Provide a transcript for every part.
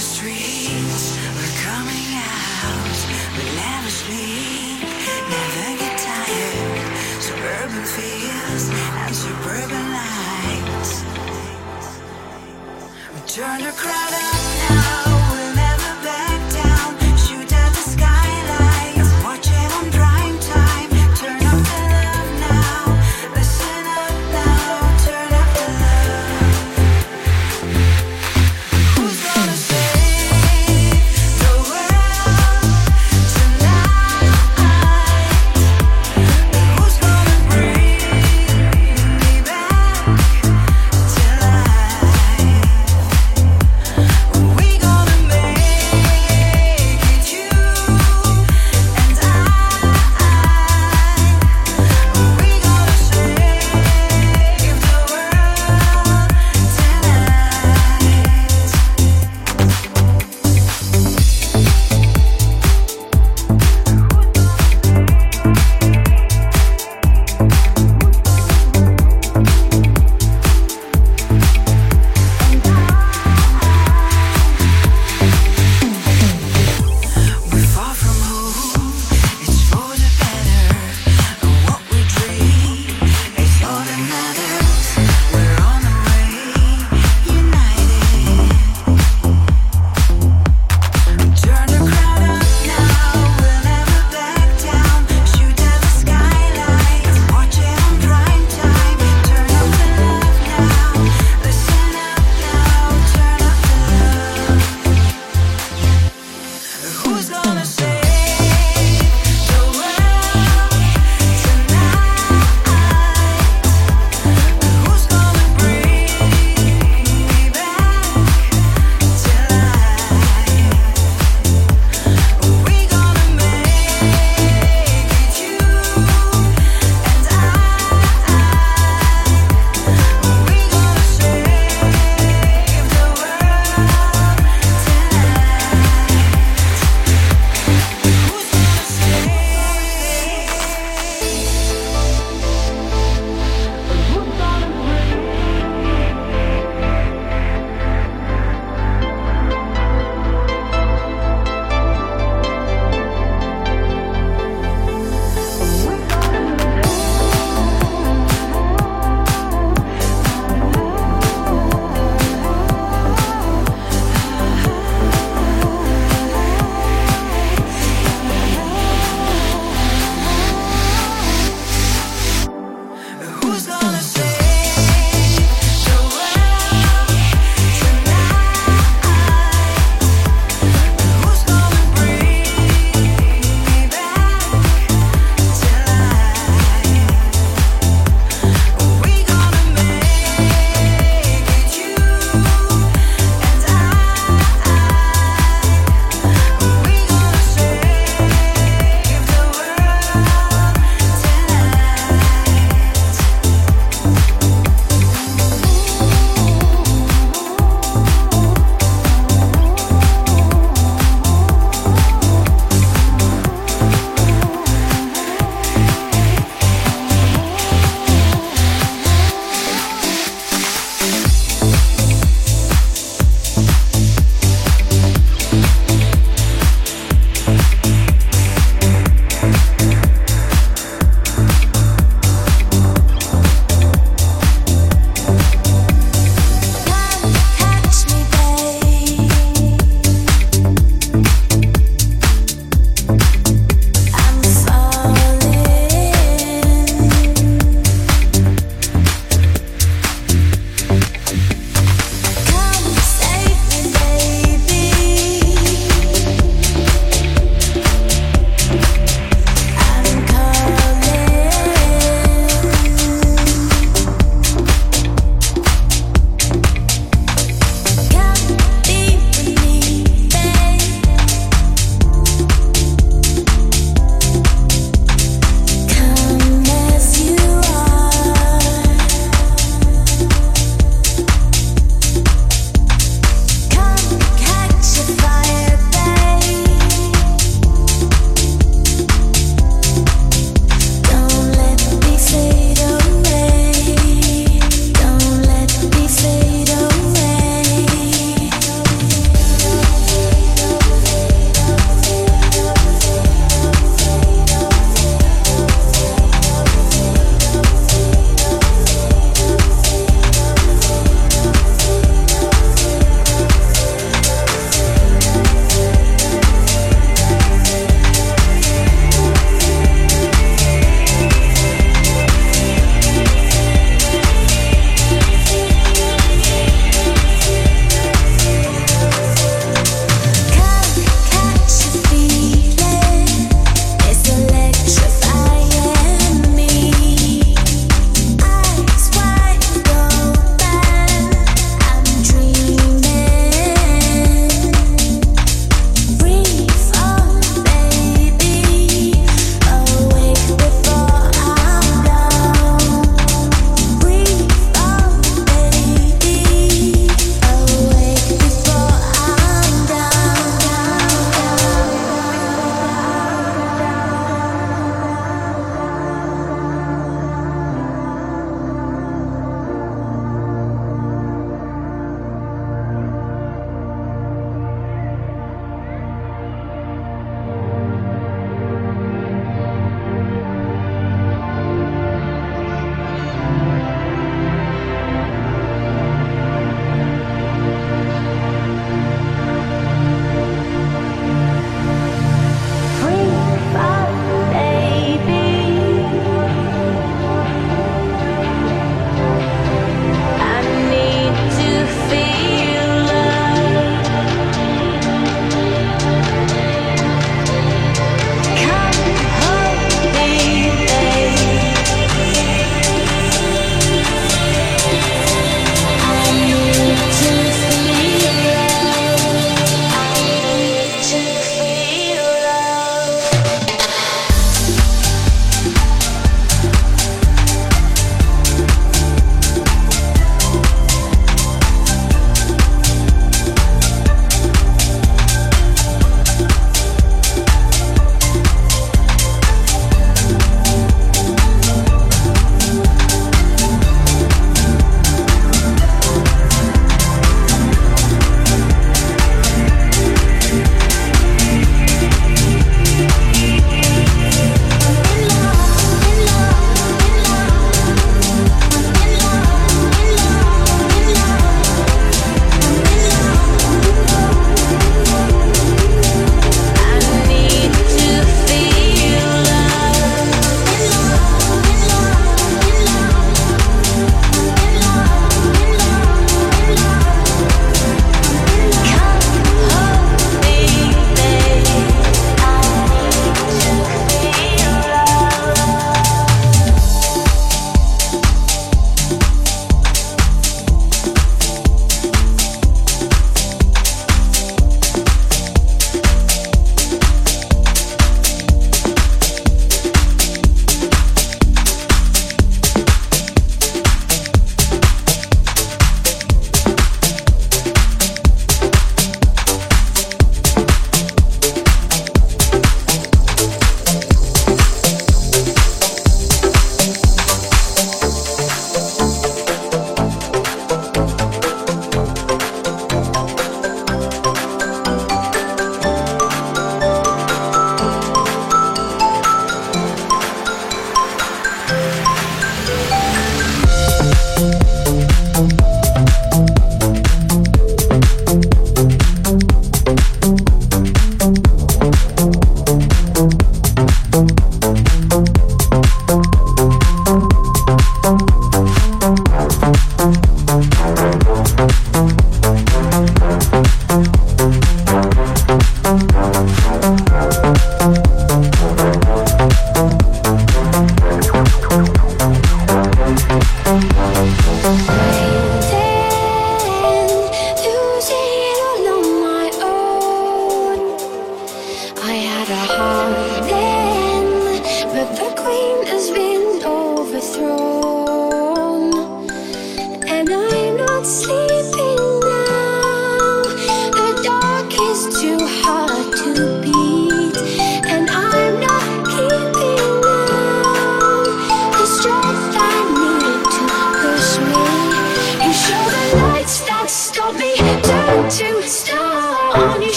streets were coming out, we never sleep, never get tired. Suburban fields and suburban lights. We turn the crowd out.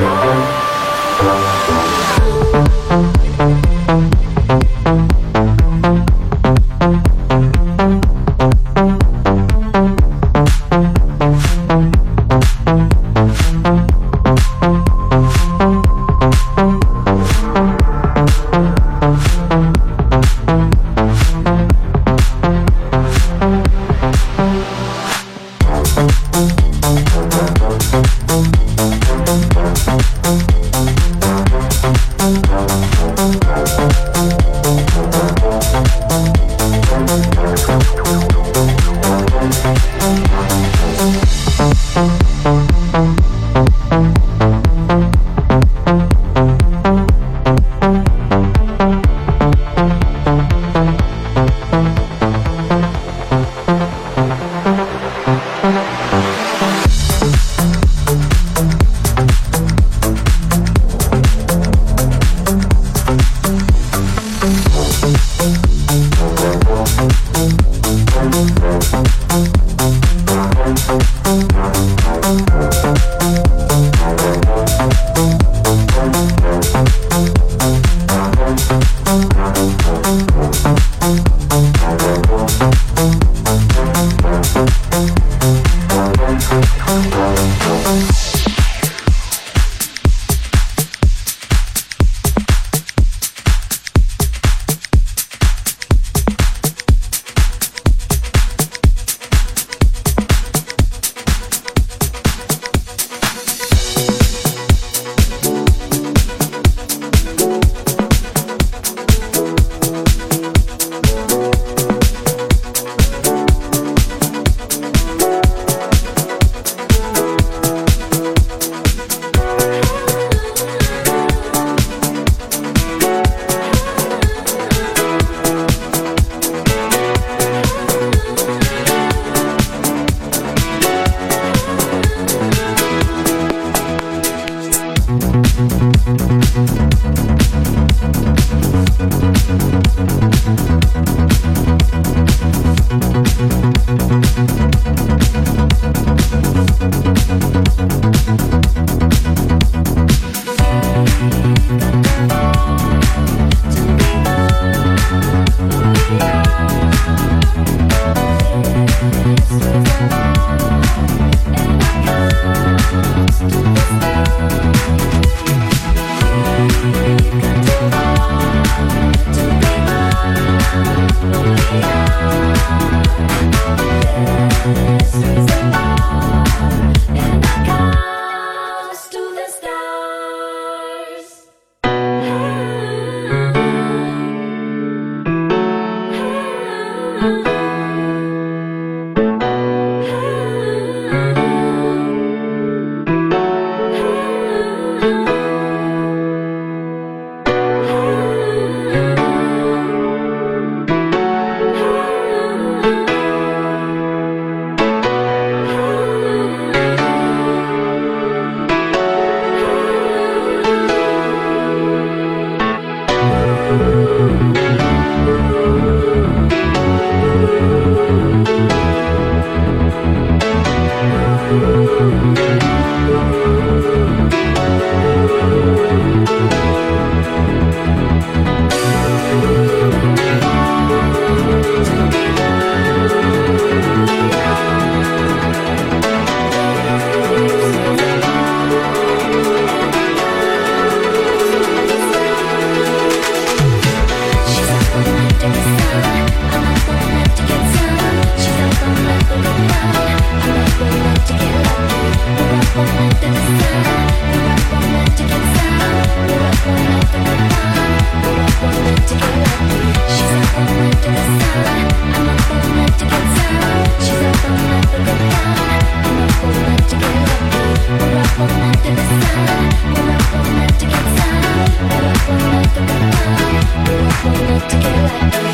Thank you. We're all night to get some.